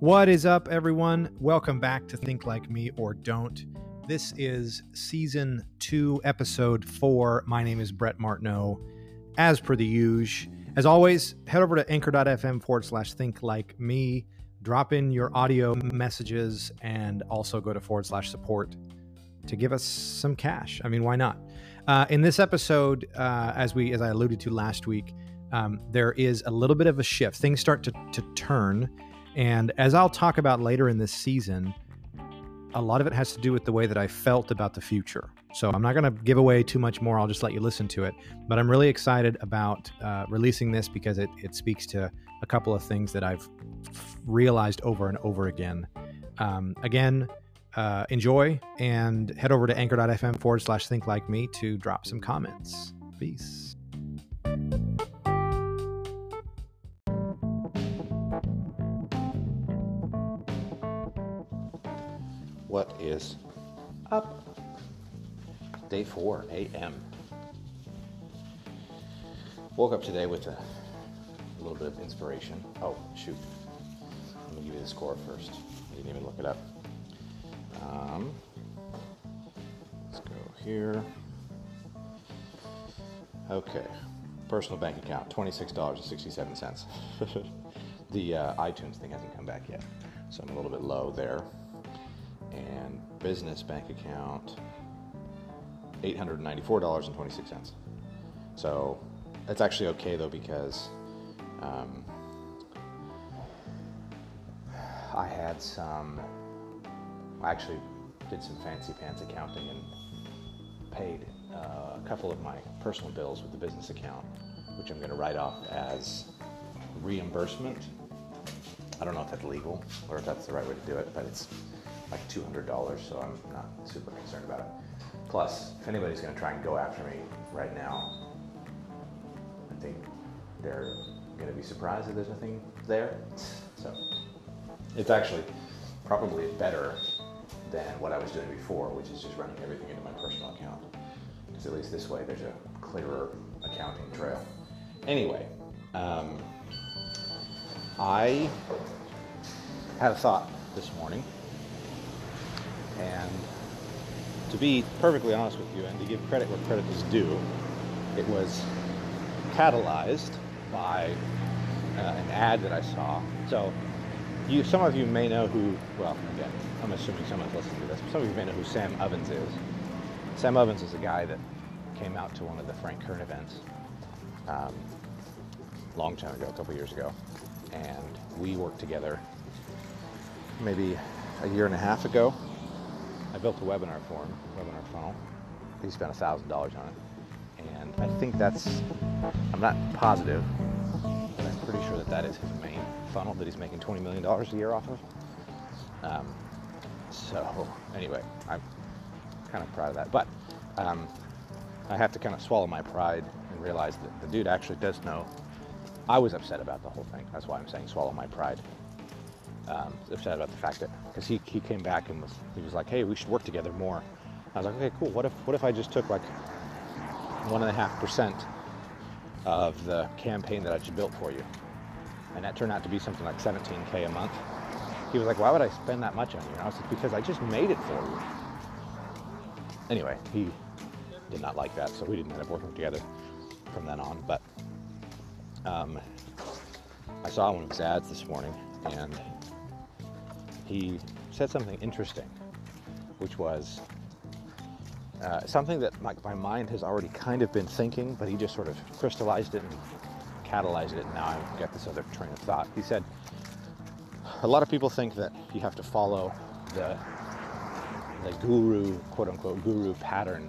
What is up, everyone? Welcome back to Think Like Me or Don't. This is season two, episode four. My name is Brett Martineau. As per the usual, as always, head over to anchor.fm forward slash think like me. Drop in your audio messages and also go to forward slash support to give us some cash. I mean, why not? Uh, in this episode, uh, as we as I alluded to last week, um, there is a little bit of a shift. Things start to, to turn. And as I'll talk about later in this season, a lot of it has to do with the way that I felt about the future. So I'm not going to give away too much more. I'll just let you listen to it. But I'm really excited about uh, releasing this because it, it speaks to a couple of things that I've realized over and over again. Um, again, uh, enjoy and head over to anchor.fm forward slash think like me to drop some comments. Peace. What is up? Day 4 a.m. Woke up today with a, little bit of inspiration. Oh, shoot. Let me give you the score first. I didn't even look it up. Um, let's go here. Okay. Personal bank account, $26.67. the uh, iTunes thing hasn't come back yet, so I'm a little bit low there. And business bank account, $894.26. So that's actually okay though because um, I had some, I actually did some fancy pants accounting and paid uh, a couple of my personal bills with the business account, which I'm going to write off as reimbursement. I don't know if that's legal or if that's the right way to do it, but it's like $200, so I'm not super concerned about it. Plus, if anybody's going to try and go after me right now, I think they're going to be surprised that there's nothing there. So it's actually probably better than what I was doing before, which is just running everything into my personal account. Because at least this way there's a clearer accounting trail. Anyway, um, I had a thought this morning, and to be perfectly honest with you and to give credit where credit is due, it was catalyzed by uh, an ad that I saw. So, you, some of you may know who, well, again, I'm assuming someone's listening to this, some of you may know who Sam Ovens is. Sam Ovens is a guy that came out to one of the Frank Kern events um, long time ago, a couple years ago, and we worked together maybe a year and a half ago. I built a webinar for him, webinar funnel. He spent $1,000 on it. And I think that's, I'm not positive, but I'm pretty sure that that is his main funnel that he's making $20 million a year off of. Um, so, anyway, I'm kind of proud of that. But um, I have to kind of swallow my pride and realize that the dude actually does know I was upset about the whole thing. That's why I'm saying swallow my pride um, upset about the fact that because he, he came back and was he was like, hey, we should work together more. I was like, okay, cool. What if what if I just took like one and a half percent of the campaign that I just built for you, and that turned out to be something like 17k a month. He was like, why would I spend that much on you? And I was like, because I just made it for you. Anyway, he did not like that, so we didn't end up working together from then on. But um, I saw one of his ads this morning, and he said something interesting, which was uh, something that my, my, mind has already kind of been thinking, but he just sort of crystallized it and catalyzed it, and now I've got this other train of thought. He said, a lot of people think that you have to follow the, the guru, quote unquote, guru pattern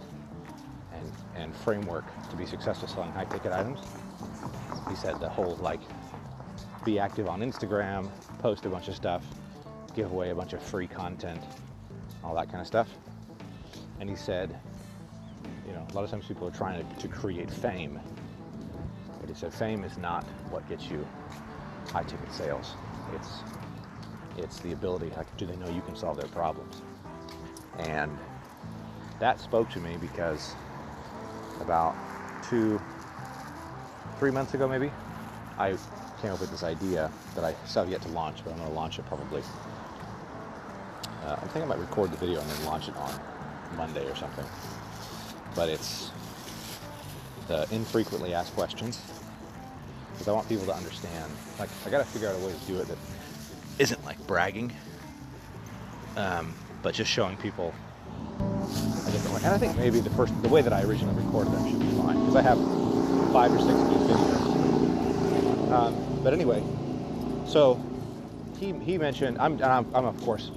and, and framework to be successful selling high ticket items. He said the whole like be active on Instagram, post a bunch of stuff, give away a bunch of free content, all that kind of stuff. And he said, you know, a lot of times people are trying to, to create fame. But he said fame is not what gets you high ticket sales. It's it's the ability, like, do they know you can solve their problems? And that spoke to me because about two, three months ago maybe, I came up with this idea that I still have yet to launch, but I'm going to launch it probably. Uh, I think I might record the video and then launch it on Monday or something. But it's the infrequently asked questions because I want people to understand. Like, I got to figure out a way to do it that isn't like bragging, um, but just showing people a different way. And I think maybe the first, the way that I originally recorded them should be fine because I have five or six good videos. Um, but anyway, so he, he mentioned, I'm, I'm, I'm of course,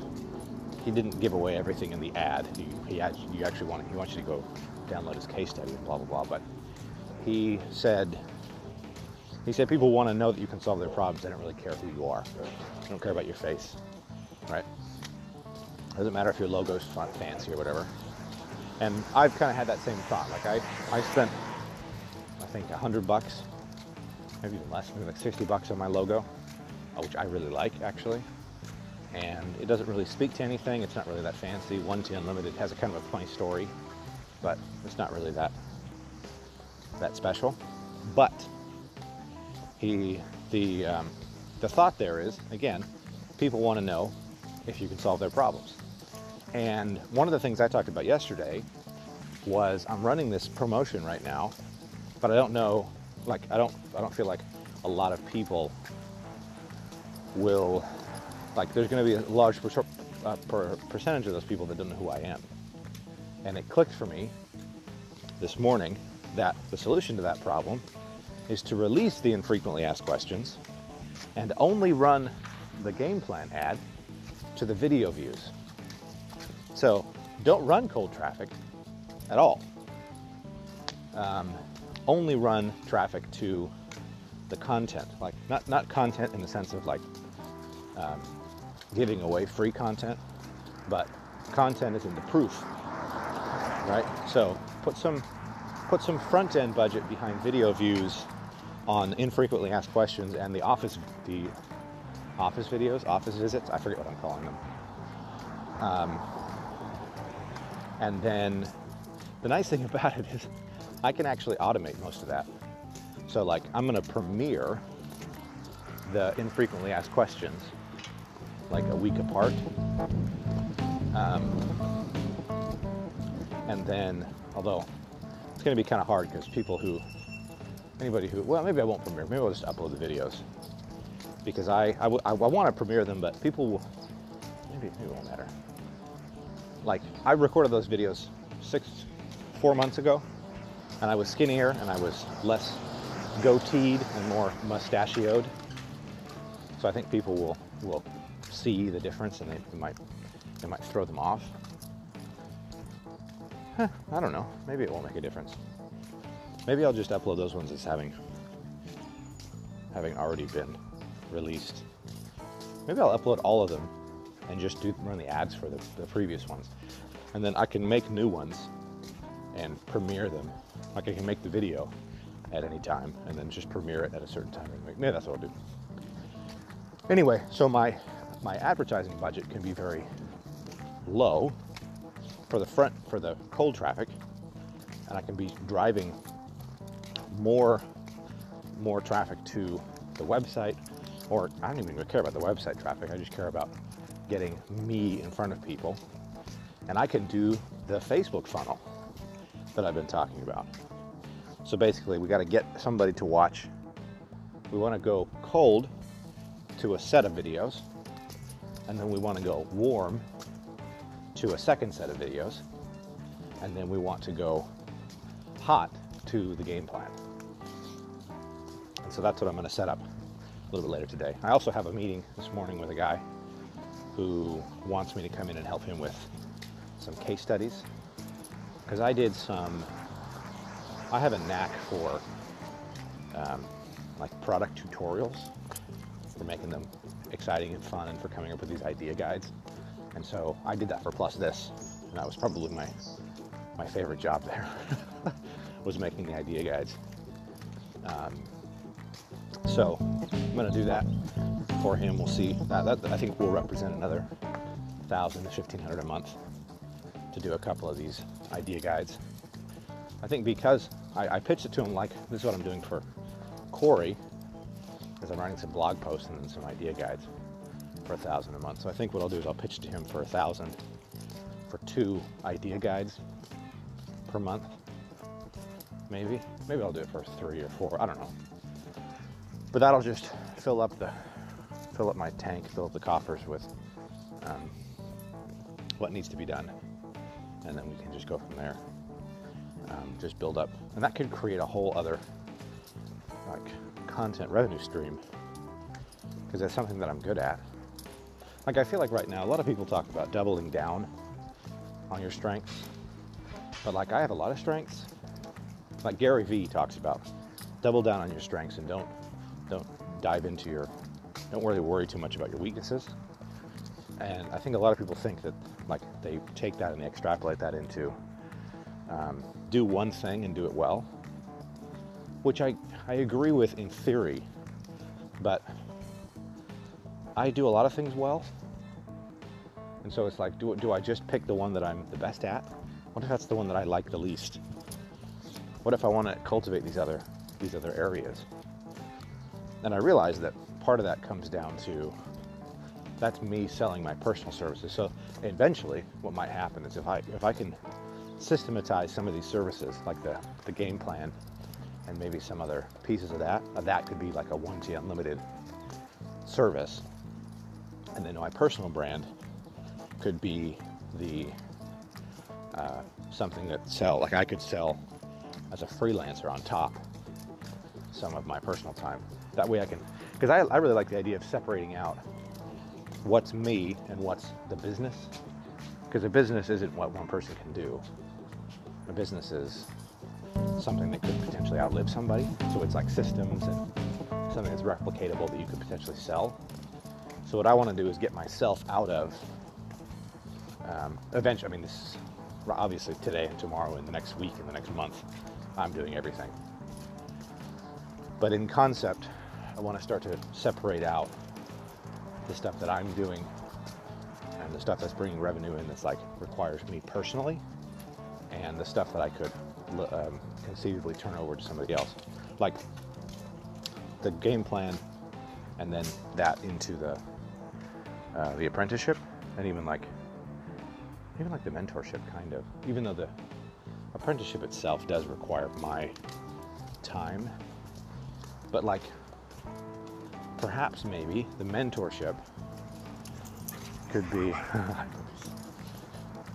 he didn't give away everything in the ad. He, he actually, you actually want, he wants you to go download his case study and blah blah blah. But he said, he said people want to know that you can solve their problems. They don't really care who you are. They don't care about your face, right? Doesn't matter if your logo's fancy or whatever. And I've kind of had that same thought. Like I, I spent, I think, hundred bucks, maybe even less, maybe like 60 bucks on my logo, uh, which I really like actually. And it doesn't really speak to anything. It's not really that fancy. 1T Unlimited has a kind of a funny story, but it's not really that that special. But he, the um, the thought there is again, people want to know if you can solve their problems. And one of the things I talked about yesterday was I'm running this promotion right now, but I don't know, like I don't, I don't feel like a lot of people will, like there's going to be a large per, uh, per percentage of those people that don't know who I am. And it clicked for me this morning that the solution to that problem is to release the infrequently asked questions and only run the game plan ad to the video views. So don't run cold traffic at all. Um, only run traffic to the content, like not not content in the sense of like um, giving away free content, but content is in the proof, right? So put some put some front end budget behind video views on infrequently asked questions and the office the office videos, office visits. I forget what I'm calling them. Um, and then the nice thing about it is I can actually automate most of that. So like I'm gonna premiere the infrequently asked questions like a week apart. Um, and then, although it's gonna be kind of hard because people who, anybody who, well, maybe I won't premiere, maybe I'll just upload the videos because I, I, I, I want to premiere them, but people will, maybe it won't matter. Like, I recorded those videos six, four months ago, and I was skinnier and I was less goateed and more mustachioed. So I think people will, will see the difference and they, they might, they might throw them off. Huh, I don't know. Maybe it won't make a difference. Maybe I'll just upload those ones as having having already been released. Maybe I'll upload all of them and just do run the ads for the, the previous ones. And then I can make new ones and premiere them. Like I can make the video at any time and then just premiere it at a certain time. Maybe that's what I'll do. Anyway, so my my advertising budget can be very low for the front for the cold traffic, and I can be driving more more traffic to the website or I don't even care about the website traffic. I just care about getting me in front of people. And I can do the Facebook funnel that I've been talking about. So basically, we got to get somebody to watch. We want to go cold to a set of videos, and then we want to go warm to a second set of videos, and then we want to go hot to the game plan. And so that's what I'm going to set up a little bit later today. I also have a meeting this morning with a guy who wants me to come in and help him with some case studies because I did some. I have a knack for um, like product tutorials for making them exciting and fun and for coming up with these idea guides. And so I did that for PlusThis, and that was probably my my favorite job there was making the idea guides. Um, so I'm to do that for him. We'll see. That, that I think will represent another thousand to fifteen hundred a month to do a couple of these idea guides. I think because I, I pitched it to him like this is what I'm doing for Corey, I'm writing some blog posts and then some idea guides for a thousand a month. So I think what I'll do is I'll pitch to him for a thousand for two idea guides per month. Maybe. Maybe I'll do it for three or four. I don't know. But that'll just fill up the fill up my tank, fill up the coffers with um, what needs to be done, and then we can just go from there. Um, just build up, and that could create a whole other content revenue stream because that's something that I'm good at. Like I feel like right now, a lot of people talk about doubling down on your strengths, but like I have a lot of strengths. Like Gary Vee talks about, double down on your strengths and don't don't dive into your don't really worry too much about your weaknesses. And I think a lot of people think that like they take that and extrapolate that into um, do one thing and do it well, which I, I agree with in theory, but I do a lot of things well. And so it's like, do, do I just pick the one that I'm the best at? What if that's the one that I like the least? What if I want to cultivate these other these other areas? And I realize that part of that comes down to that's me selling my personal services. So eventually, what might happen is if I if I can systematize some of these services, like the the game plan, and maybe some other pieces of that, uh, that could be like a one T unlimited service, and then my personal brand could be the uh, something that sell like I could sell as a freelancer on top some of my personal time. That way I can because I, I really like the idea of separating out what's me and what's the business. Because a business isn't what one person can do. A business is something that could potentially outlive somebody. So it's like systems and something that's replicatable that you could potentially sell. So what I want to do is get myself out of. Um, eventually, I mean, this is obviously today and tomorrow and the next week and the next month, I'm doing everything. But in concept, I want to start to separate out the stuff that I'm doing and the stuff that's bringing revenue in that's like requires me personally and the stuff that I could um, conceivably turn over to somebody else. Like the game plan and then that into the uh, the apprenticeship and even like even like the mentorship kind of even though the apprenticeship itself does require my time but like perhaps maybe the mentorship could be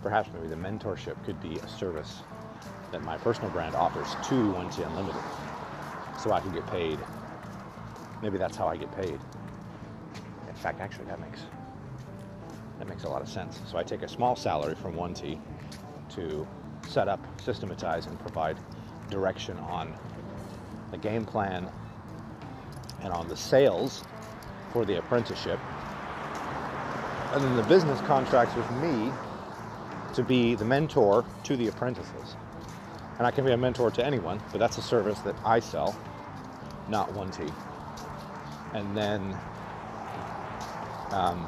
perhaps maybe the mentorship could be a service that my personal brand offers to 1T Unlimited so I can get paid. Maybe that's how I get paid. In fact, actually that makes that makes a lot of sense. So I take a small salary from 1T to set up, systematize, and provide direction on the game plan and on the sales for the apprenticeship. And then the business contracts with me to be the mentor to the apprentices. And I can be a mentor to anyone, but that's a service that I sell, not 1T. And then, um,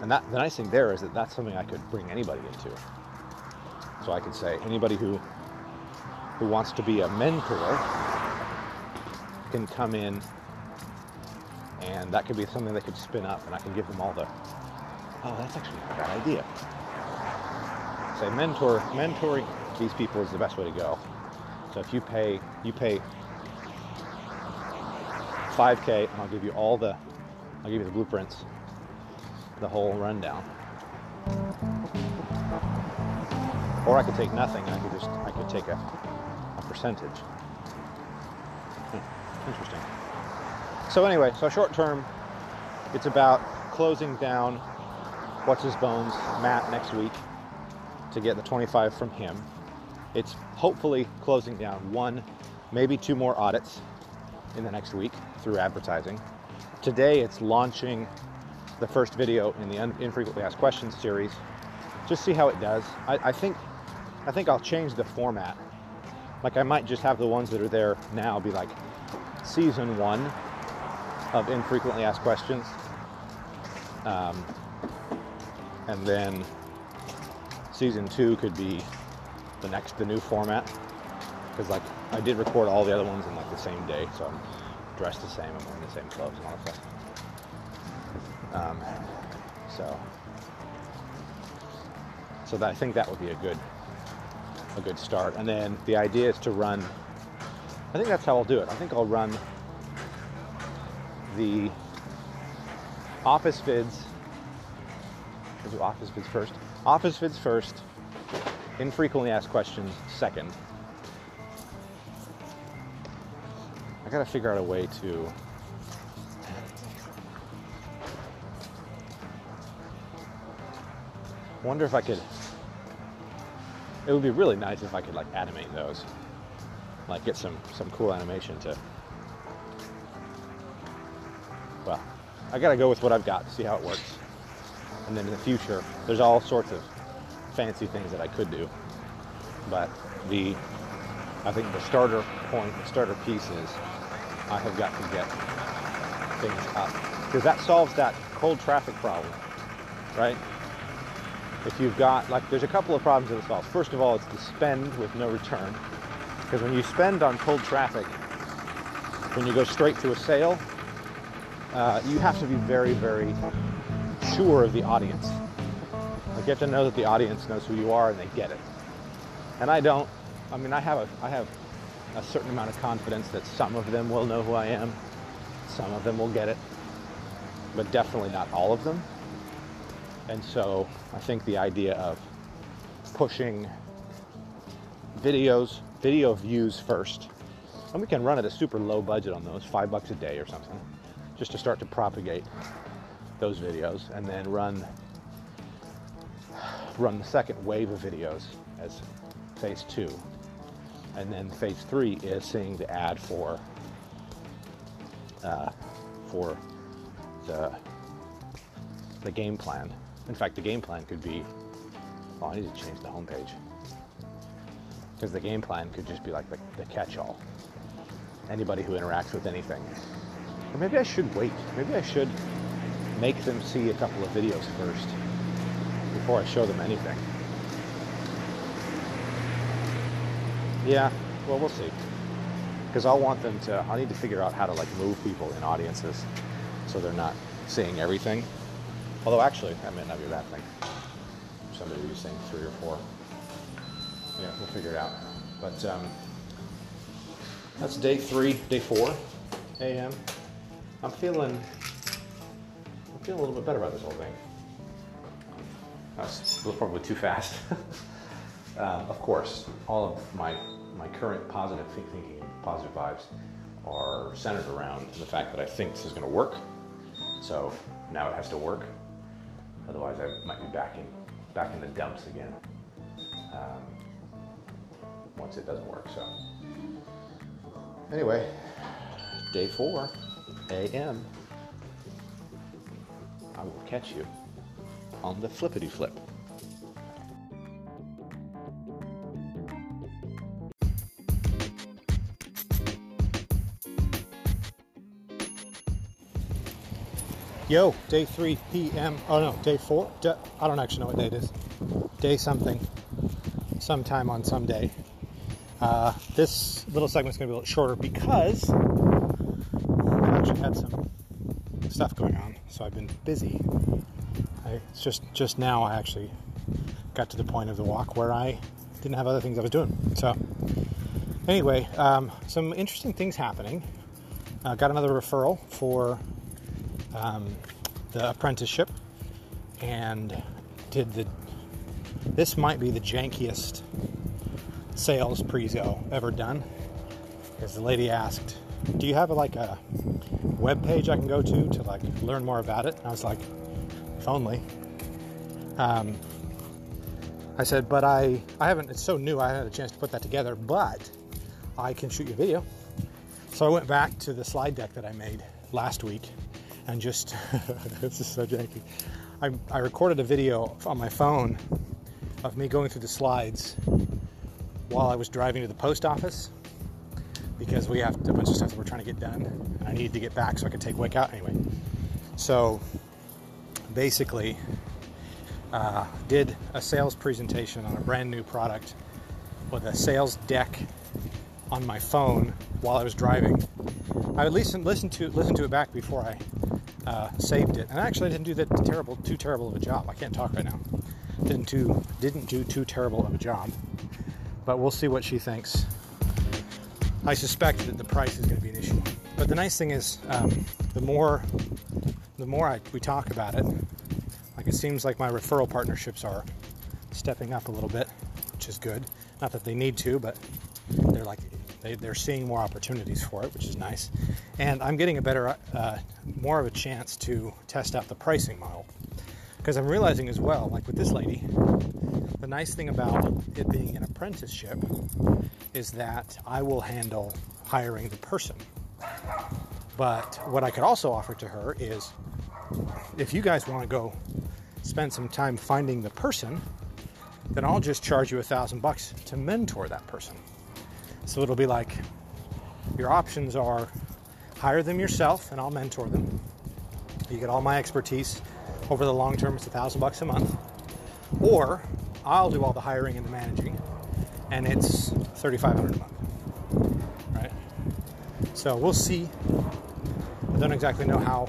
and that the nice thing there is that that's something I could bring anybody into. So I could say anybody who who wants to be a mentor can come in and that could be something they could spin up and I can give them all the oh that's actually a bad idea. Say mentor mentoring these people is the best way to go. So if you pay you pay 5k and I'll give you all the I'll give you the blueprints, the whole rundown. Or I could take nothing and I could just I could take a, a percentage. Hmm, interesting. So anyway, so short term, it's about closing down what's his bones Matt next week to get the 25 from him. It's hopefully closing down one, maybe two more audits in the next week through advertising. Today, it's launching the first video in the infrequently asked questions series. Just see how it does. I, I think I think I'll change the format. Like I might just have the ones that are there now be like season one of infrequently asked questions. Um, and then season two could be the next, the new format. Because like I did record all the other ones in like the same day, so I'm dressed the same. I'm wearing the same clothes and all that stuff. Um, so, so that, I think that would be a good, a good start. And then the idea is to run. I think that's how I'll do it. I think I'll run the office vids. I'll do office vids first. Office vids first. Infrequently asked questions second. I gotta figure out a way to wonder if I could it would be really nice if I could like animate those. Like get some some cool animation to well, I gotta go with what I've got, to see how it works. And then in the future, there's all sorts of fancy things that I could do. But the I think the starter point, the starter piece is I have got to get things up. Because that solves that cold traffic problem, right? If you've got, like, there's a couple of problems that it solves. First of all, it's the spend with no return. Because when you spend on cold traffic, when you go straight to a sale, uh, you have to be very, very sure of the audience. Like you have to know that the audience knows who you are and they get it. And I don't. I mean, I have a, I have a certain amount of confidence that some of them will know who I am, some of them will get it, but definitely not all of them. And so I think the idea of pushing videos, video views first, and we can run at a super low budget on those, five bucks a day or something, just to start to propagate those videos, and then run run the second wave of videos as phase two. And then phase three is seeing the ad for uh, for the the game plan. In fact, the game plan could be. Oh, I need to change the homepage because the game plan could just be like the, the catch-all. Anybody who interacts with anything. Or maybe I should wait. Maybe I should make them see a couple of videos first before I show them anything. Yeah, well, we'll see. Because I'll want them to, I need to figure out how to like move people in audiences so they're not seeing everything. Although actually, that might not be a bad thing. Somebody be saying three or four. Yeah, we'll figure it out. But um, that's day three, day four a.m. I'm feeling, Feeling a little bit better about this whole thing. That's probably too fast. uh, of course, all of my my current positive thinking, positive vibes, are centered around the fact that I think this is going to work. So now it has to work. Otherwise, I might be back in back in the dumps again um, once it doesn't work. So anyway, day four, a.m. I will catch you on the flippity flip. Yo, day 3 p.m. Oh no, day 4. I don't actually know what day it is. Day something. Sometime on some day. Uh, this little segment's going to be a little shorter because I've actually had some stuff going on, so I've been busy. I, it's just just now I actually got to the point of the walk where I didn't have other things I was doing. So anyway, um, some interesting things happening. Uh, got another referral for um, the apprenticeship and did the. This might be the jankiest sales prezo ever done. Because the lady asked, "Do you have like a web page I can go to to like learn more about it?" And I was like, "If only." Um, I said, "But I I haven't. It's so new. I haven't had a chance to put that together. But I can shoot you a video." So I went back to the slide deck that I made last week and just this is so janky. I, I recorded a video on my phone of me going through the slides while I was driving to the post office because we have a bunch of stuff that we're trying to get done. I needed to get back so I could take Wick out anyway. So basically, uh, did a sales presentation on a brand new product with a sales deck on my phone while I was driving. I would listen listen to listen to it back before I uh, saved it, and actually I didn't do that terrible too terrible of a job. I can't talk right now. Didn't do didn't do too terrible of a job, but we'll see what she thinks. I suspect that the price is going to be an issue. But the nice thing is, um, the more the more I, we talk about it, like it seems like my referral partnerships are stepping up a little bit, which is good. Not that they need to, but they're like they, they're seeing more opportunities for it, which is nice. And I'm getting a better, uh, more of a chance to test out the pricing model because I'm realizing as well, like with this lady, the nice thing about it being an apprenticeship is that I will handle hiring the person. But what I could also offer to her is if you guys want to go spend some time finding the person, then I'll just charge you a thousand bucks to mentor that person. So it'll be like your options are hire them yourself and I'll mentor them. You get all my expertise over the long term, it's a thousand bucks a month. Or I'll do all the hiring and the managing and it's 3500 a month. Right? So we'll see. I don't exactly know how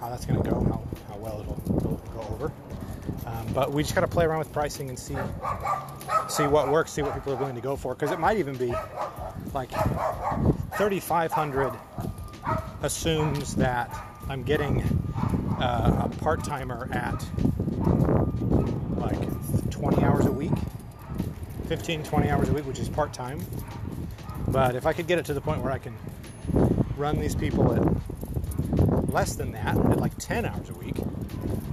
how that's going to go, how, how well it'll, it'll go over. Um, but we just got to play around with pricing and see see what works, see what people are willing to go for. Because it might even be like 3,500 assumes that I'm getting uh, a part timer at like 20 hours a week, 15, 20 hours a week, which is part time. But if I could get it to the point where I can run these people at less than that, at like 10 hours a week,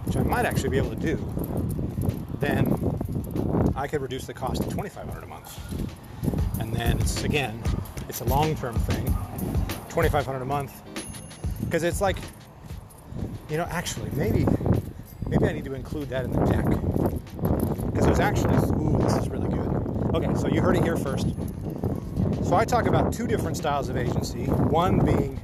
which I might actually be able to do, then I could reduce the cost to 2500 a month. And then it's again, it's a long-term thing, 2500 a month. Because it's like, you know, actually, maybe, maybe I need to include that in the deck. Because there's actually, ooh, this is really good. Okay, so you heard it here first. So I talk about two different styles of agency. One being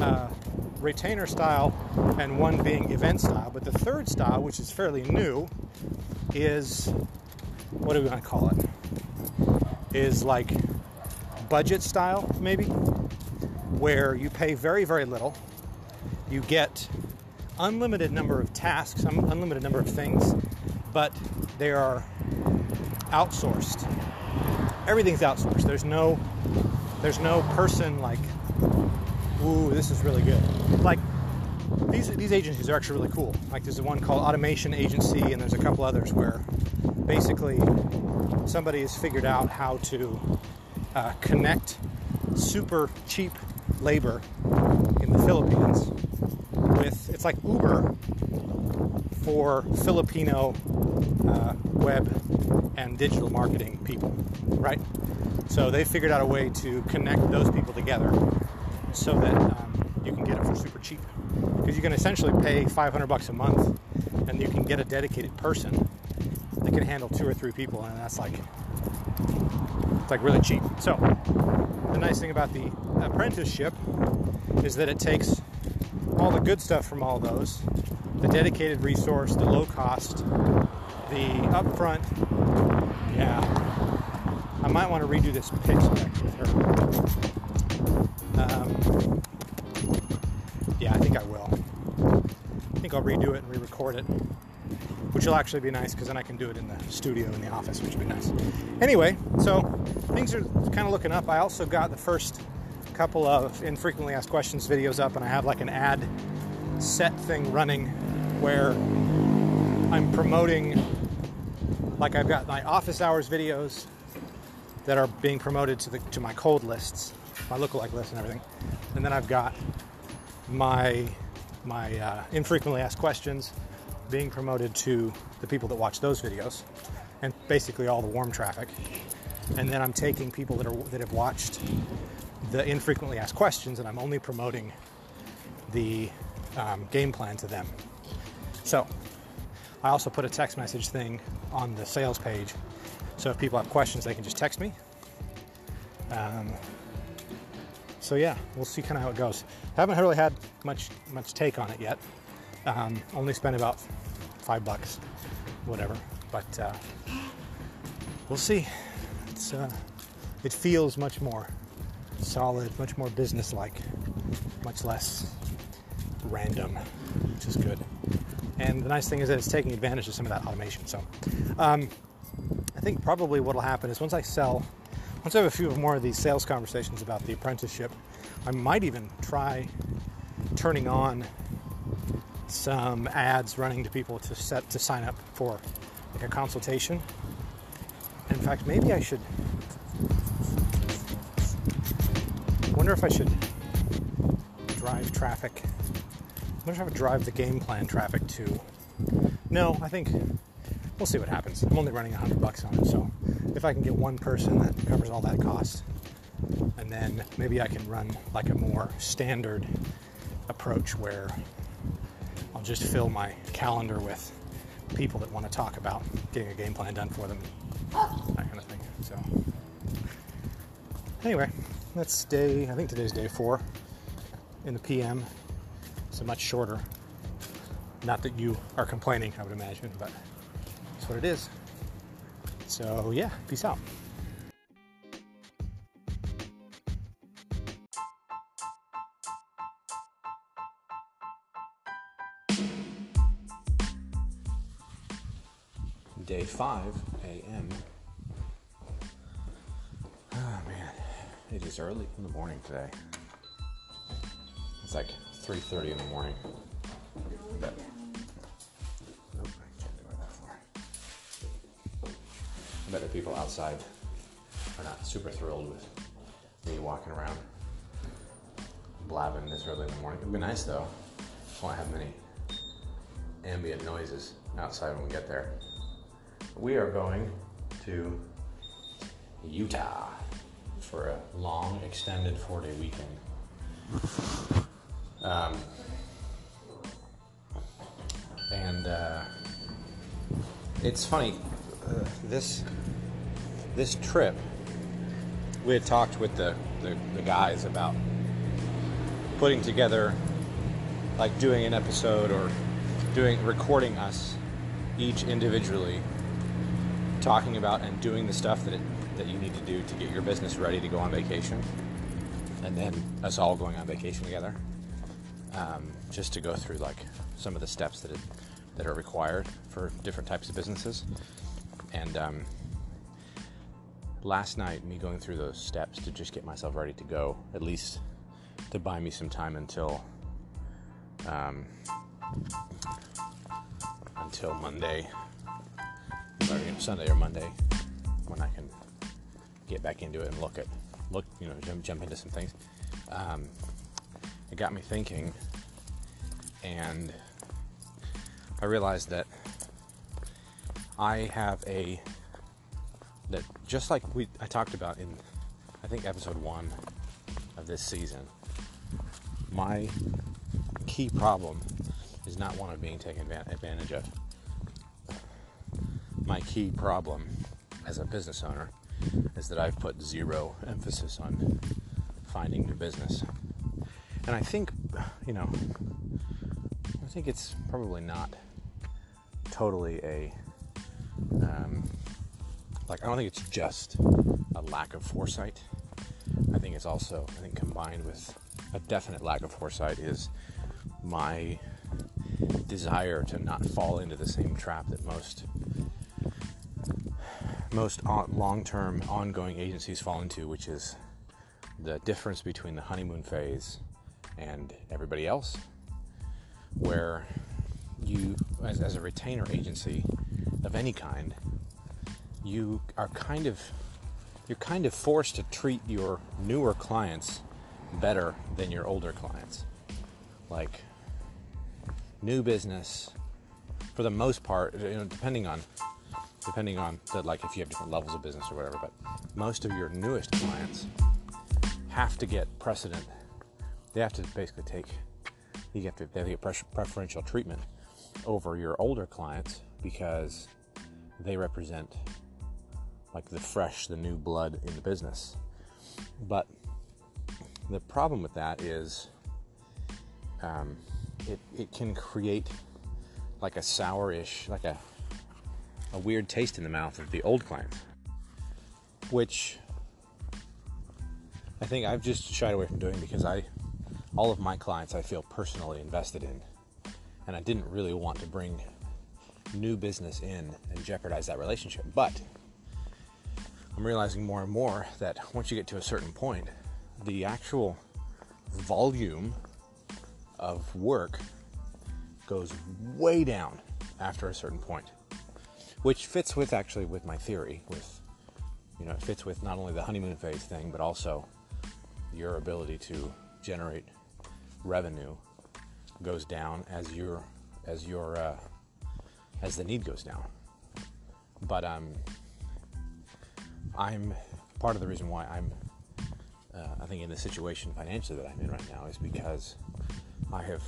uh, retainer style, and one being event style. But the third style, which is fairly new, is what do we want to call it? Is like budget style, maybe, where you pay very, very little. You get unlimited number of tasks, unlimited number of things, but they are outsourced. Everything's outsourced. There's no there's no person like, ooh, this is really good. Like these these agencies are actually really cool. Like there's one called Automation Agency, and there's a couple others where basically somebody has figured out how to uh, connect super cheap labor in the Philippines it's like Uber for Filipino uh, web and digital marketing people, right? So they figured out a way to connect those people together so that um, you can get it for super cheap. Because you can essentially pay 500 bucks a month and you can get a dedicated person that can handle two or three people, and that's like like really cheap. So the nice thing about the apprenticeship is that it takes all the good stuff from all those, the dedicated resource, the low cost, the upfront. Yeah, I might want to redo this pitch deck with her. Um, yeah, I think I will. I think I'll redo it and re-record it which will actually be nice because then I can do it in the studio in the office, which would be nice. Anyway, so things are kind of looking up. I also got the first couple of infrequently asked questions videos up, and I have like an ad set thing running where I'm promoting, like I've got my office hours videos that are being promoted to the to my cold lists, my lookalike list and everything, and then I've got my my uh, infrequently asked questions being promoted to the people that watch those videos and basically all the warm traffic. And then I'm taking people that are that have watched the infrequently asked questions and I'm only promoting the um, game plan to them. So I also put a text message thing on the sales page. So if people have questions, they can just text me. Um, so yeah, we'll see kind of how it goes. Haven't really had much much take on it yet. Um, only spent about five bucks, whatever. But uh, we'll see. It's uh, it feels much more solid, much more businesslike, much less random, which is good. And the nice thing is that it's taking advantage of some of that automation. So um, I think probably what will happen is once I sell, once I have a few more of these sales conversations about the apprenticeship, I might even try turning on some ads running to people to set to sign up for like a consultation. In fact, maybe I should wonder if I should drive traffic. I wonder if I would drive the game plan traffic to. No, I think we'll see what happens. I'm only running 100 bucks on it, so if I can get one person that covers all that cost, and then maybe I can run like a more standard approach where I'll just fill my calendar with people that want to talk about getting a game plan done for them, that kind of thing. So, anyway, that's day, I think today's day four in the PM. So much shorter. Not that you are complaining, I would imagine, but that's what it is. So, yeah, peace out. Day 5 a.m. early in the morning today. It's like 3:30 in the morning. But nope, I can't do it that far. I bet the people outside are not super thrilled with me walking around blabbing this early in the morning. It'd be nice though. I won't have many ambient noises outside when we get there. We are going to Utah for a long, extended four day weekend. Um, and uh, it's funny, uh, this this trip, we had talked with the, the, the guys about putting together, like doing an episode or doing recording us each individually talking about and doing the stuff that it, that you need to do to get your business ready to go on vacation, and then us all going on vacation together, um, just to go through like some of the steps that it, that are required for different types of businesses. And um, last night, me going through those steps to just get myself ready to go, at least to buy me some time until um, until Monday. Or Sunday or Monday when I can get back into it and look at look you know jump, jump into some things. Um, it got me thinking, and I realized that I have a that just like we I talked about in I think episode one of this season. My key problem is not one of being taken advantage of my key problem as a business owner is that I've put zero emphasis on finding new business. And I think, you know, I think it's probably not totally a, um, like, I don't think it's just a lack of foresight. I think it's also, I think combined with a definite lack of foresight is my desire to not fall into the same trap that most most long term ongoing agencies fall into, which is the difference between the honeymoon phase and everybody else, where you, as, as a retainer agency of any kind, you are kind of you're kind of forced to treat your newer clients better than your older clients. Like new business, for the most part, you know, depending on depending on like if you have different levels of business or whatever. But most of your newest clients have to get precedent. They have to basically take you have to, they have to get preferential treatment over your older clients because they represent like the fresh, the new blood in the business. But the problem with that is um, it, it can create like a sourish, like a a weird taste in the mouth of the old clients, which I think I've just shied away from doing because I, all of my clients, I feel personally invested in, and I didn't really want to bring new business in and jeopardize that relationship. But I'm realizing more and more that once you get to a certain point, the actual volume of work goes way down after a certain point, which fits with actually with my theory. With you know, it fits with not only the honeymoon phase thing, but also your ability to generate revenue goes down as your as your uh, as the need goes down. But um, I'm part of the reason why I'm uh, I think in the situation financially that I'm in right now is because I have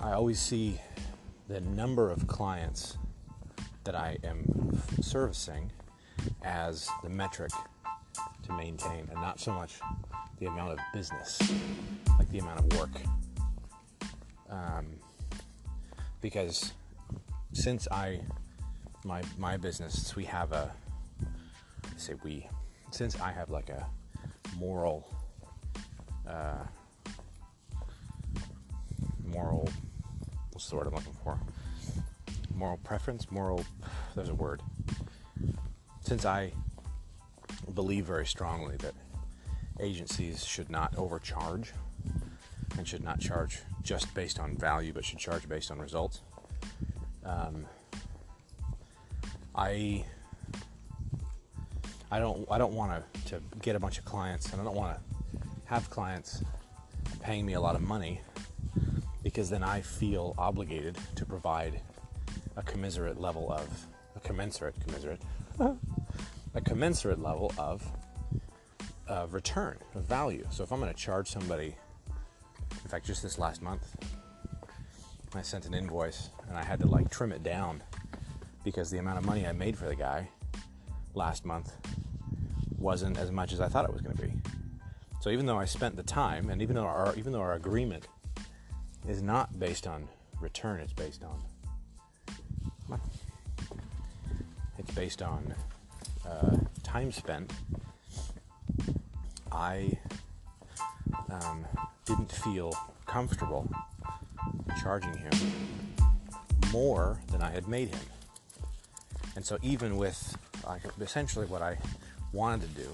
I always see the number of clients that I am servicing as the metric to maintain and not so much the amount of business like the amount of work. Um, because since I my my business we have a say we since I have like a moral uh, moral what's the word I'm looking for moral preference moral there's a word since I believe very strongly that agencies should not overcharge and should not charge just based on value, but should charge based on results. Um, I I don't I don't want to to get a bunch of clients, and I don't want to have clients paying me a lot of money because then I feel obligated to provide a commensurate level of a commensurate commiserate a commensurate level of of return of value. So if I'm going to charge somebody in fact, just this last month, I sent an invoice and I had to like trim it down because the amount of money I made for the guy last month wasn't as much as I thought it was going to be. So even though I spent the time, and even though our even though our agreement is not based on return, it's based on it's based on uh, time spent. I um, didn't feel comfortable charging him more than I had made him. And so, even with like, essentially what I wanted to do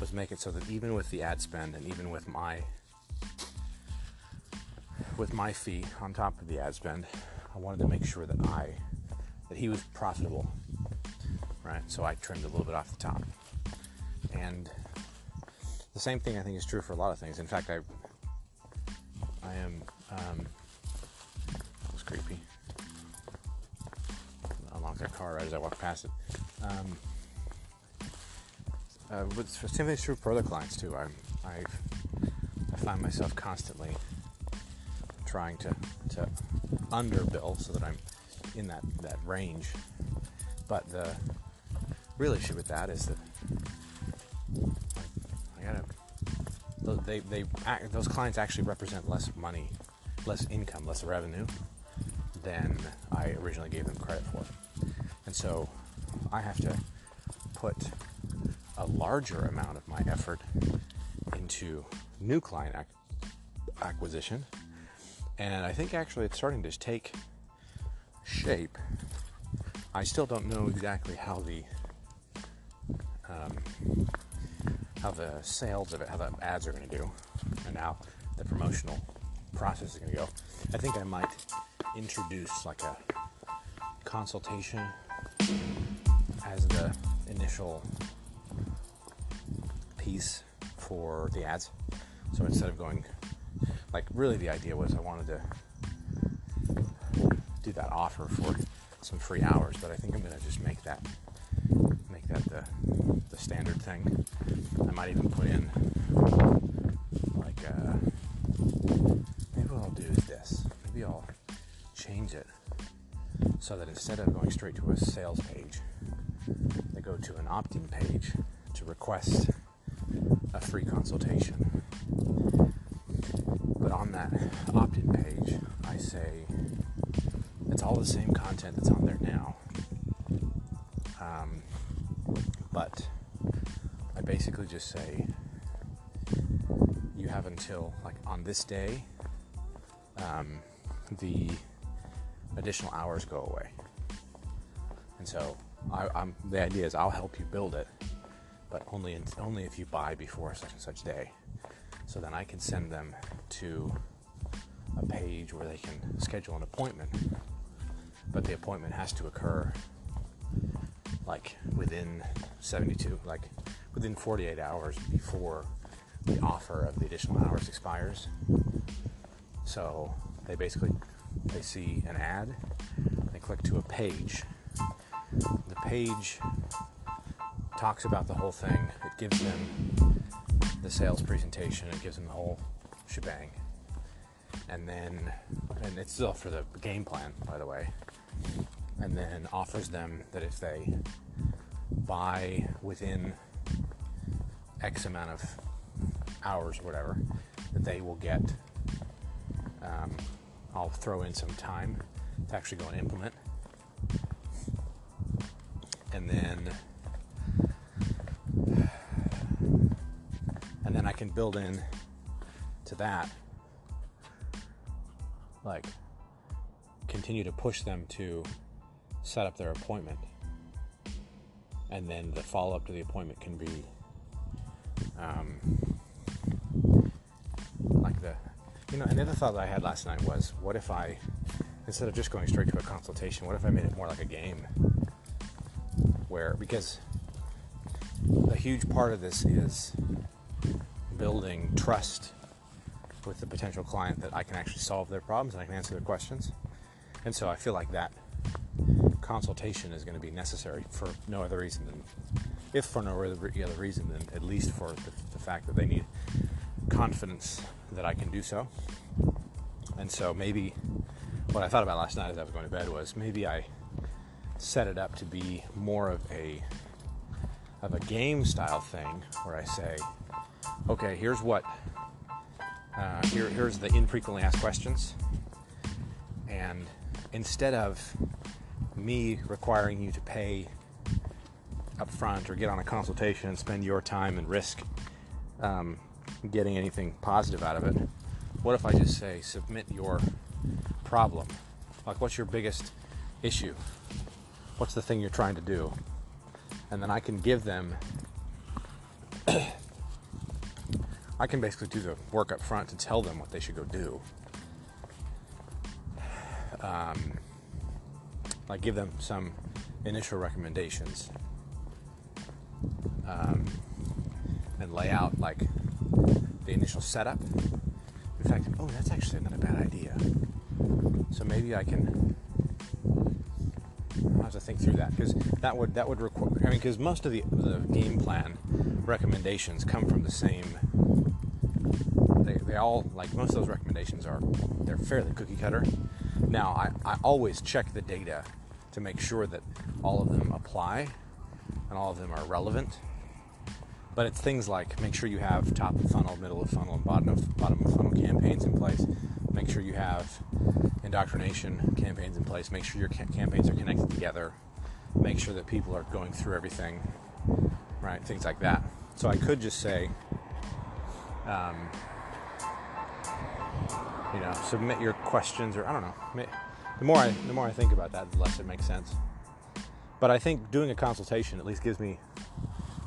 was make it so that even with the ad spend and even with my with my fee on top of the ad I wanted to make sure that I that he was profitable. Right? So I trimmed a little bit off the top. And the same thing I think is true for a lot of things. In fact, I I am. Um, that was creepy. Unlocked their car right as I walked past it. Um, uh, but the same thing's true for other clients too. I, I, I find myself constantly trying to to underbill so that I'm in that that range. But the real issue with that is that I gotta they, they those clients actually represent less money, less income, less revenue than I originally gave them credit for. And so I have to put a larger amount of my effort into new client ac- acquisition. And I think actually it's starting to take shape. I still don't know exactly how the um, how the sales of it, how the ads are going to do, and how the promotional process is going to go. I think I might introduce like a consultation as the initial piece for the ads. So instead of going, like, really the idea was I wanted to do that offer for some free hours, but I think I'm to just make that make that the the standard thing. I might even put in like uh, maybe what I'll do is this. Maybe I'll change it so that instead of going straight to a sales page, they go to an opt-in page to request a free consultation. But on that opt-in page, I say it's all the same content that's on there now. Um, but I basically just say you have until like on this day um, the additional hours go away. And so I, am the idea is I'll help you build it but only in, only if you buy before such and such day. So then I can send them to a page where they can schedule an appointment but the appointment has to occur like within 72 like within 48 hours before the offer of the additional hours expires. So they basically they see an ad they click to a page. The page talks about the whole thing. It gives them the sales presentation. It gives them the whole shebang. And then and it's still for the game plan by the way and then offers them that if they buy within X amount of hours or whatever, that they will get. Um, I'll throw in some time to actually go and implement. And then and then I can build in to that like continue to push them to set up their appointment. And then the follow up to the appointment can be um, like the, you know, another thought that I had last night was what if I, instead of just going straight to a consultation, what if I made it more like a game? Where, because a huge part of this is building trust with the potential client that I can actually solve their problems and I can answer their questions. And so I feel like that consultation is going to be necessary for no other reason than, if for no other reason than at least for the, the fact that they need confidence that I can do so. And so maybe what I thought about last night as I was going to bed was maybe I set it up to be more of a of a game style thing where I say, okay, here's what uh, here, here's the infrequently asked questions, and instead of me requiring you to pay up front or get on a consultation and spend your time and risk um, getting anything positive out of it, what if I just say, submit your problem? Like, what's your biggest issue? What's the thing you're trying to do? And then I can give them, I can basically do the work up front to tell them what they should go do. Um, like give them some initial recommendations um, and lay out like the initial setup. In fact, oh, that's actually not a bad idea. So maybe I can. I'll have to think through that because that would that would require. I mean, because most of the the game plan recommendations come from the same. They, they all like most of those recommendations are they're fairly cookie cutter now, I, I always check the data to make sure that all of them apply and all of them are relevant. But it's things like make sure you have top of funnel, middle of funnel, and bottom of bottom of funnel campaigns in place. Make sure you have indoctrination campaigns in place. Make sure your ca- campaigns are connected together. Make sure that people are going through everything, right? Things like that. So I could just say, um, you know, submit your questions, or I don't know. The more I the more I think about that, the less it makes sense. But I think doing a consultation at least gives me.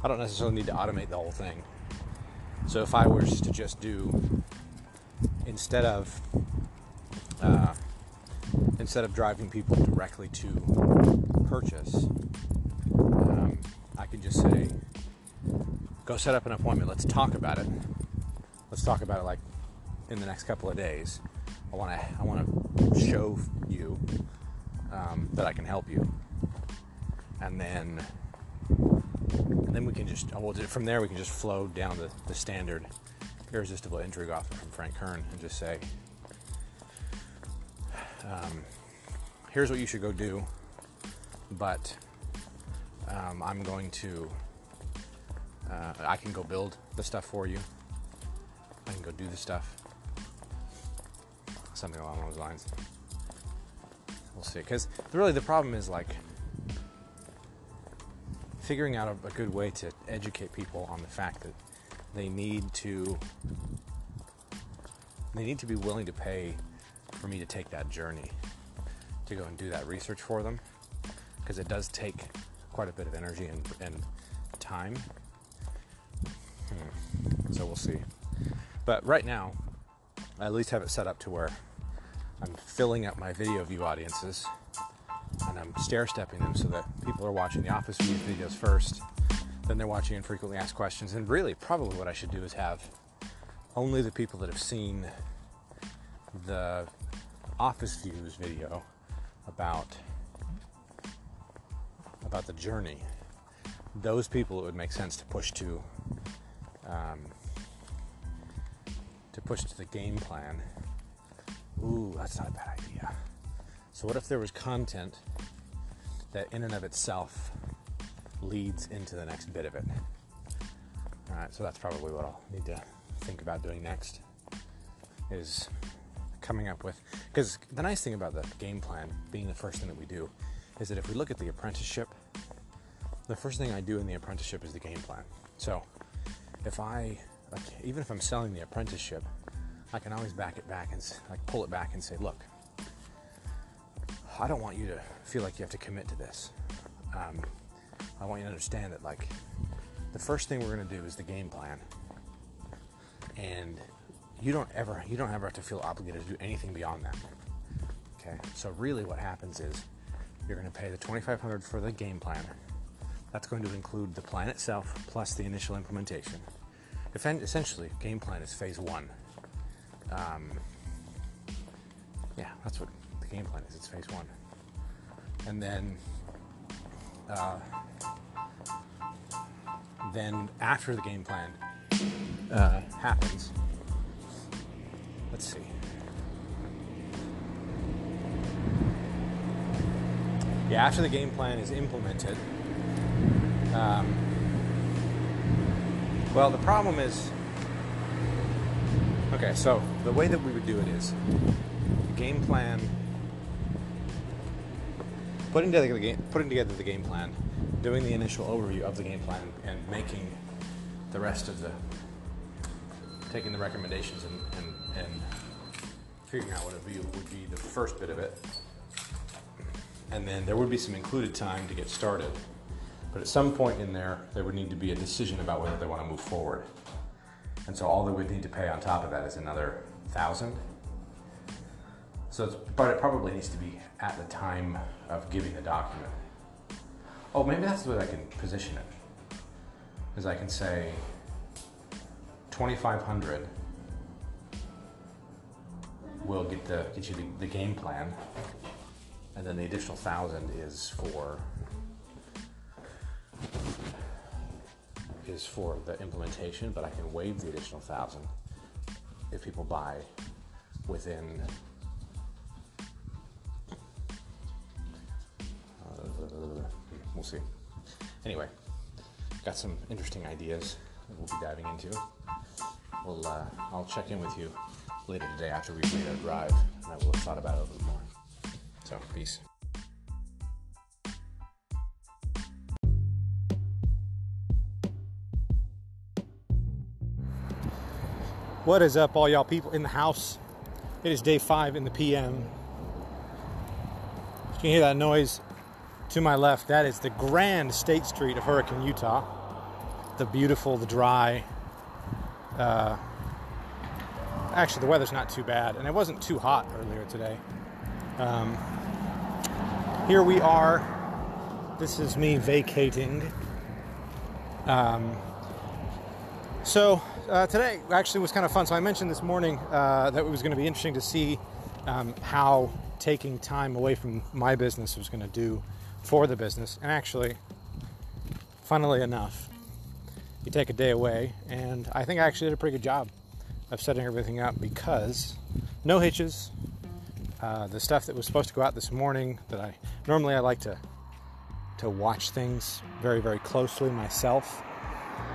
I don't necessarily need to automate the whole thing. So if I was to just do instead of uh, instead of driving people directly to purchase, um, I can just say, "Go set up an appointment. Let's talk about it. Let's talk about it like in the next couple of days. I want to I want to show you um, that I can help you, and then and then we can just well, from there we can just flow down the, the standard irresistible intrigue offer from Frank Kern and just say, um, here's what you should go do, but um, I'm going to uh, I can go build the stuff for you. I can go do the stuff something along those lines. We'll see. Because really, the problem is like figuring out a, a good way to educate people on the fact that they need to they need to be willing to pay for me to take that journey to go and do that research for them because it does take quite a bit of energy and, and time. Hmm. So we'll see. But right now, I at least have it set up to where I'm filling up my video view audiences and I'm stair stepping them so that people are watching the office view videos first, then they're watching infrequently asked questions. And really, probably what I should do is have only the people that have seen the office views video about about the journey those people it would make sense to push to um, to push to the game plan ooh that's not a bad idea. So what if there was content that in and of itself leads into the next bit of it? All right so that's probably what i'll need to think about doing next is coming up with because the nice thing about the game plan being the first thing that we do is that if we look at the apprenticeship the first thing i do in the apprenticeship is the game plan. So if i like, even if i'm selling the apprenticeship i can always back it back and like pull it back and say look i don't want you to feel like you have to commit to this um, i want you to understand that like the first thing we're going to do is the game plan and you don't ever you don't ever have to feel obligated to do anything beyond that. Okay, so really what happens is you're going to pay the 2500 for the game plan. That's going to include the plan itself plus the initial implementation. Essentially, game plan is phase one. Um, yeah, that's what the game plan is. It's phase one, and then uh, then after the game plan uh, happens, Let's see. Yeah, after the game plan is implemented, um, well, the problem is okay, so the way that we would do it is game plan, putting together the game, putting together the game plan, doing the initial overview of the game plan, and making the rest of the taking the recommendations and, and and figuring out what would be, would be the first bit of it. And then there would be some included time to get started. But at some point in there, there would need to be a decision about whether they want to move forward. And so all they would need to pay on top of that is another thousand. So, but it probably needs to be at the time of giving the document. Oh, maybe that's the way I can position it. Is I can say 2,500 will get the get you the, the game plan, and then the additional thousand is for is for the implementation. But I can waive the additional thousand if people buy within. Uh, we'll see. Anyway, got some interesting ideas that we'll be diving into. We'll uh, I'll check in with you later today after we've made our drive, and I will have thought about it a little more. So, peace. What is up, all y'all people in the house? It is day five in the PM. You can hear that noise to my left. That is the grand state street of Hurricane, Utah. The beautiful, the dry, uh, actually, the weather's not too bad, and it wasn't too hot earlier today. Um, here we are. This is me vacating. Um, so uh, today actually was kind of fun. So I mentioned this morning uh, that it was going to be interesting to see um, how taking time away from my business was going to do for the business. And actually, funnily enough, you take a day away, and I think I actually did a pretty good job of setting everything up because no hitches. Uh, the stuff that was supposed to go out this morning that I normally I like to to watch things very very closely myself,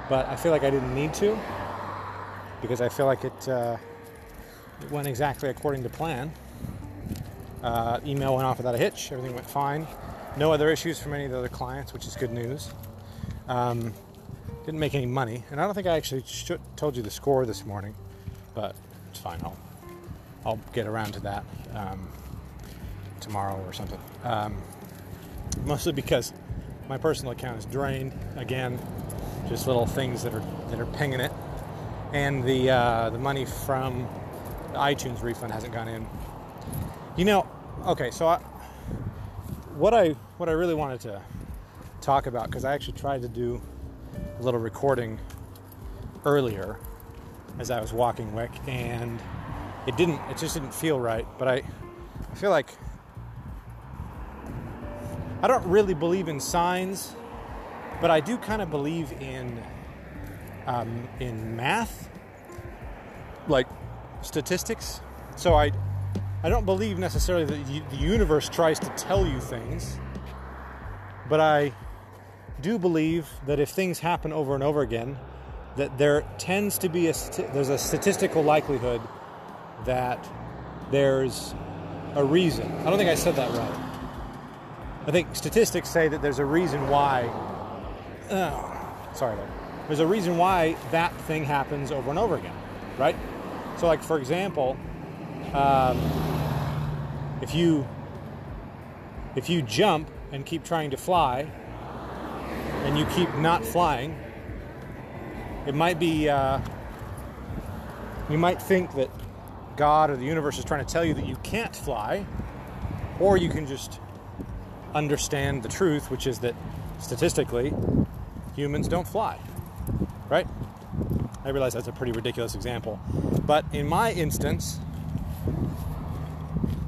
but I feel like I didn't need to because I feel like it, uh, it went exactly according to plan. Uh, email went off without a hitch. Everything went fine. No other issues from any of the other clients, which is good news. Um, didn't make any money, and I don't think I actually told you the score this morning, but it's fine. I'll I'll get around to that um, tomorrow or something. Um, mostly because my personal account is drained again. Just little things that are that are pinging it, and the uh, the money from the iTunes refund hasn't gone in. You know, okay, so I, what I what I really wanted to talk about because I actually tried to do a little recording earlier as I was walking Wick, and it didn't. It just didn't feel right. But I, I feel like I don't really believe in signs, but I do kind of believe in um, in math, like statistics. So I I don't believe necessarily that the universe tries to tell you things, but I do believe that if things happen over and over again, that there tends to be a there's a statistical likelihood that there's a reason. I don't think I said that right. I think statistics say that there's a reason why. Uh, sorry, there's a reason why that thing happens over and over again, right? So, like for example, um, if you if you jump and keep trying to fly, and you keep not flying, it might be, uh, you might think that God or the universe is trying to tell you that you can't fly, or you can just understand the truth, which is that statistically, humans don't fly, right? I realize that's a pretty ridiculous example, but in my instance,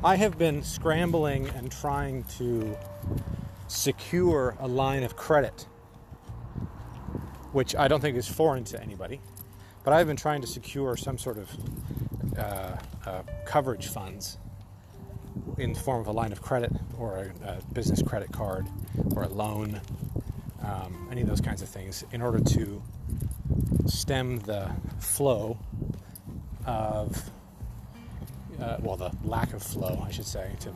I have been scrambling and trying to secure a line of credit which I don't think is foreign to anybody. But I've been trying to secure some sort of uh, uh, coverage funds in the form of a line of credit or a, a business credit card or a loan, um, any of those kinds of things, in order to stem the flow of, uh, well, the lack of flow, I should say, to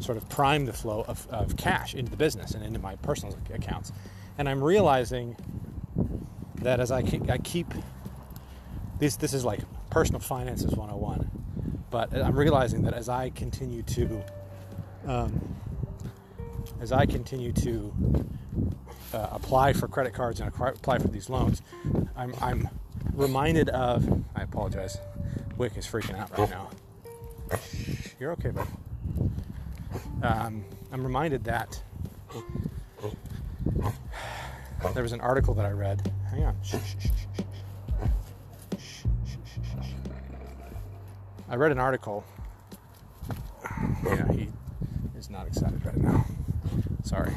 sort of prime the flow of, of cash into the business and into my personal accounts. And I'm realizing that as I keep, I keep this this is like personal finances 101 but i'm realizing that as i continue to um, as i continue to uh, apply for credit cards and apply for these loans i'm, I'm reminded of i apologize wick is freaking out right now you're okay bud um, i'm reminded that there was an article that I read. Hang on. I read an article. Yeah, he is not excited right now. Sorry.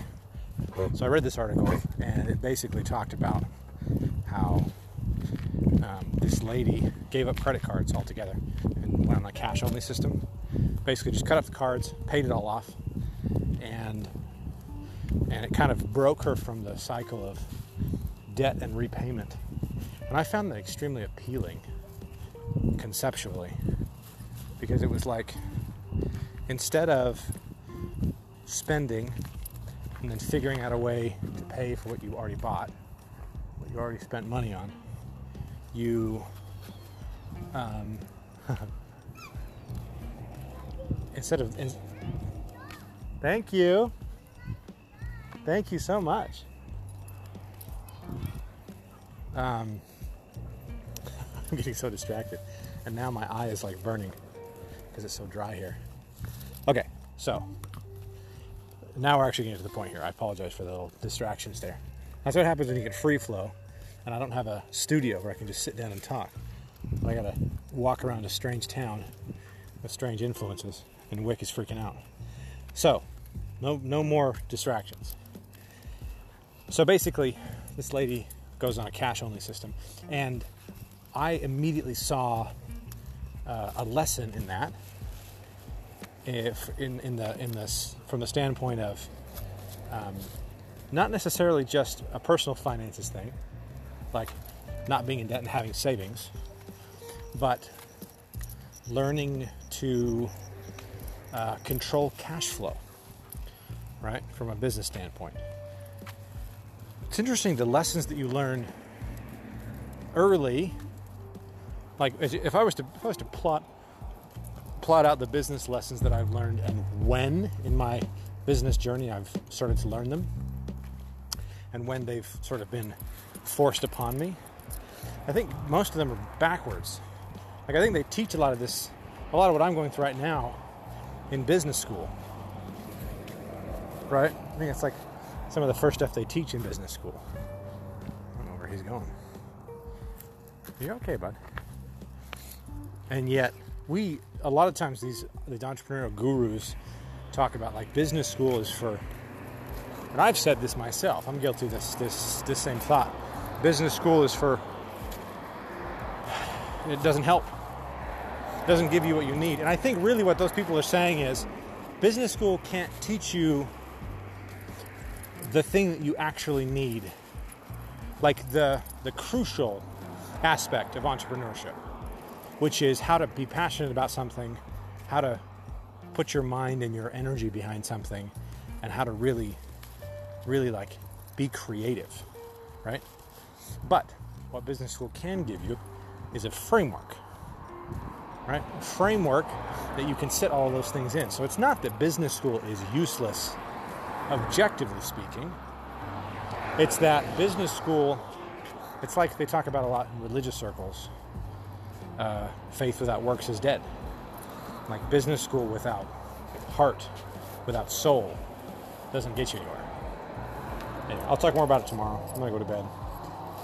So I read this article, and it basically talked about how um, this lady gave up credit cards altogether and went on a cash only system. Basically, just cut up the cards, paid it all off, and and it kind of broke her from the cycle of debt and repayment. And I found that extremely appealing conceptually because it was like instead of spending and then figuring out a way to pay for what you already bought, what you already spent money on, you um, instead of in, thank you Thank you so much. Um, I'm getting so distracted, and now my eye is like burning because it's so dry here. Okay, so now we're actually getting to the point here. I apologize for the little distractions there. That's what happens when you get free flow, and I don't have a studio where I can just sit down and talk. I gotta walk around a strange town with strange influences, and Wick is freaking out. So, no, no more distractions. So basically, this lady goes on a cash only system, and I immediately saw uh, a lesson in that. If in, in the in this from the standpoint of um, not necessarily just a personal finances thing, like not being in debt and having savings, but learning to uh, control cash flow, right, from a business standpoint it's interesting the lessons that you learn early. Like if I was to if I was to plot plot out the business lessons that I've learned and when in my business journey I've started to learn them, and when they've sort of been forced upon me. I think most of them are backwards. Like I think they teach a lot of this, a lot of what I'm going through right now, in business school. Right? I think it's like some of the first stuff they teach in business school. I don't know where he's going. You're okay, bud. And yet, we a lot of times these these entrepreneurial gurus talk about like business school is for and I've said this myself. I'm guilty of this this this same thought. Business school is for it doesn't help. It doesn't give you what you need. And I think really what those people are saying is business school can't teach you the thing that you actually need. Like the the crucial aspect of entrepreneurship, which is how to be passionate about something, how to put your mind and your energy behind something, and how to really, really like be creative, right? But what business school can give you is a framework, right? A framework that you can set all those things in. So it's not that business school is useless, objectively speaking. It's that business school, it's like they talk about a lot in religious circles. Uh, faith without works is dead. Like business school without heart, without soul, doesn't get you anywhere. Anyway, I'll talk more about it tomorrow. I'm gonna go to bed.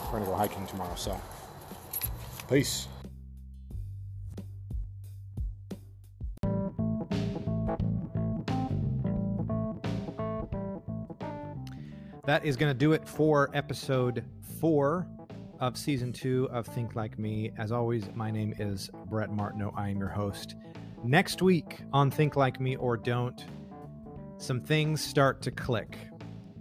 We're gonna go hiking tomorrow, so peace. That is going to do it for episode four of season two of Think Like Me. As always, my name is Brett Martineau. I am your host. Next week on Think Like Me or Don't, some things start to click.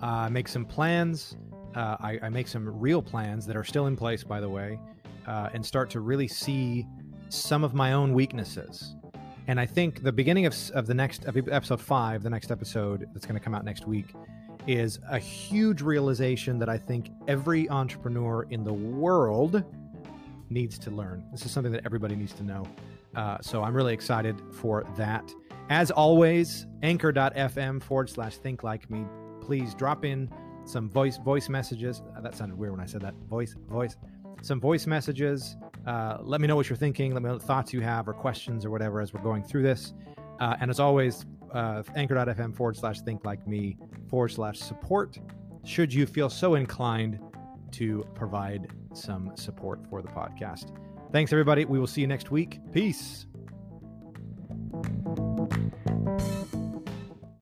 I uh, make some plans uh, I, I, make some real plans that are still in place, by the way, uh, and start to really see some of my own weaknesses. And I think the beginning of, of the next episode five, the next episode that's going to come out next week, is a huge realization that I think every entrepreneur in the world needs to learn. This is something that everybody needs to know. Uh, so I'm really excited for that. As always, anchor.fm forward slash think like me. Please drop in some voice voice messages. Uh, that sounded weird when I said that. Voice voice. Some voice messages. Uh, let me know what you're thinking. Let me know what thoughts you have or questions or whatever as we're going through this. Uh, and as always, uh, anchor.fm forward slash think like me forward slash support. Should you feel so inclined to provide some support for the podcast. Thanks, everybody. We will see you next week. Peace.